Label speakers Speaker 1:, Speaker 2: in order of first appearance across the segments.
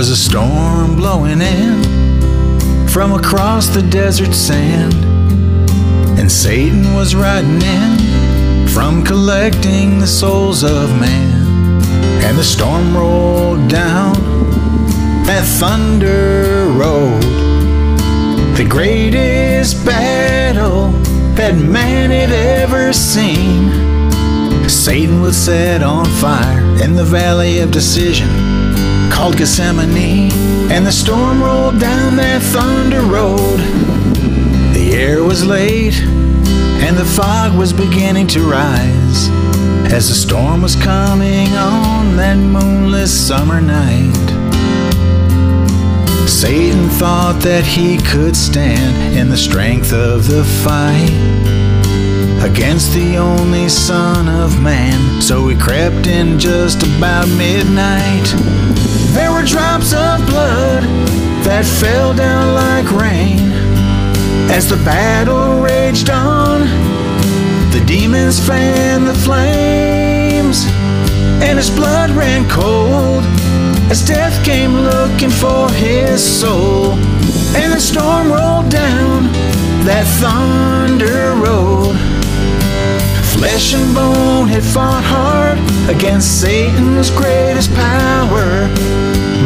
Speaker 1: was a storm blowing in from across the desert sand, and Satan was riding in from collecting the souls of man. And the storm rolled down that thunder road, the greatest battle that man had ever seen. Satan was set on fire in the valley of decision called Gethsemane, and the storm rolled down that thunder road. The air was late, and the fog was beginning to rise as the storm was coming on that moonless summer night. Satan thought that he could stand in the strength of the fight against the only Son of Man. So he crept in just about midnight. There were drops of blood that fell down like rain as the battle raged on. The demons fanned the flames, and his blood ran cold as death came looking for his soul. And the storm rolled down that thunder. Flesh and bone had fought hard against Satan's greatest power.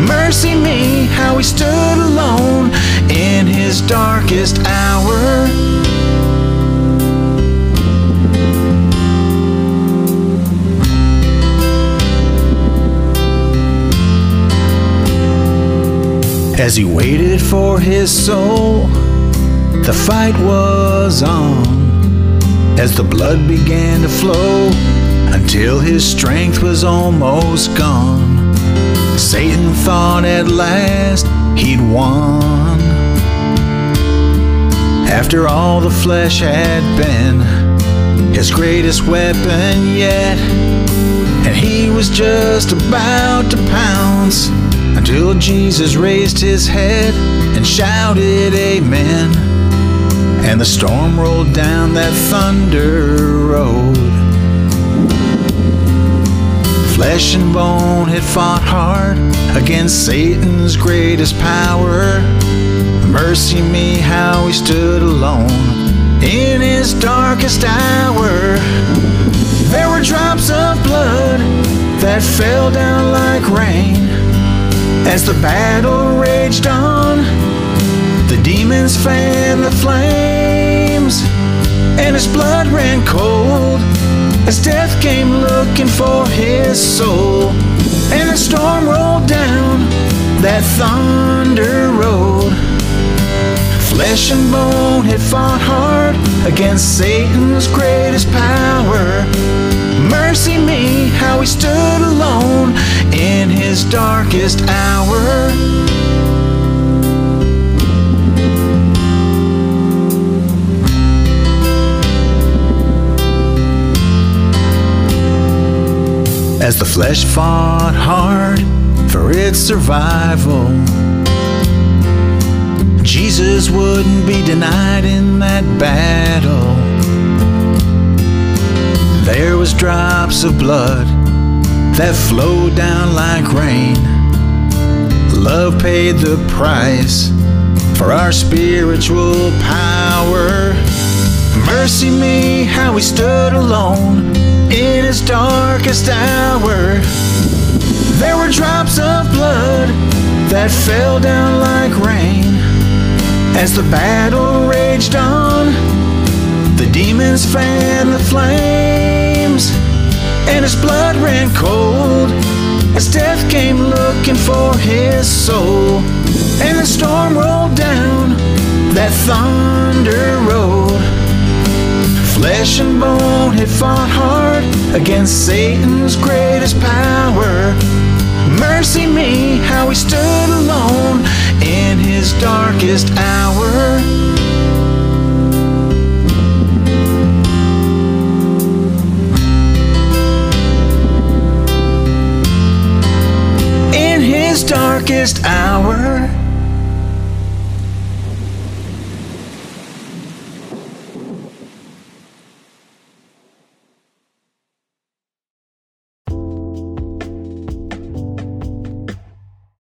Speaker 1: Mercy me, how he stood alone in his darkest hour. As he waited for his soul, the fight was on. As the blood began to flow until his strength was almost gone, Satan thought at last he'd won. After all the flesh had been his greatest weapon yet, and he was just about to pounce until Jesus raised his head and shouted, Amen. And the storm rolled down that thunder road. Flesh and bone had fought hard against Satan's greatest power. Mercy me, how he stood alone in his darkest hour. There were drops of blood that fell down like rain as the battle raged on, the demons fanned the flames, and his blood ran cold as death came looking for his soul. And the storm rolled down that thunder road. Flesh and bone had fought hard against Satan's greatest power. Mercy me, how he stood alone in his darkest hour. Flesh fought hard for its survival, Jesus wouldn't be denied in that battle. There was drops of blood that flowed down like rain. Love paid the price for our spiritual power. Mercy me, how we stood alone in his darkest hour. There were drops of blood that fell down like rain as the battle raged on. The demons fanned the flames, and his blood ran cold as death came looking for his soul. And the storm rolled down that thunder road. Flesh and bone had fought hard against Satan's greatest power. Mercy me, how he stood alone in his darkest hour. In his darkest hour.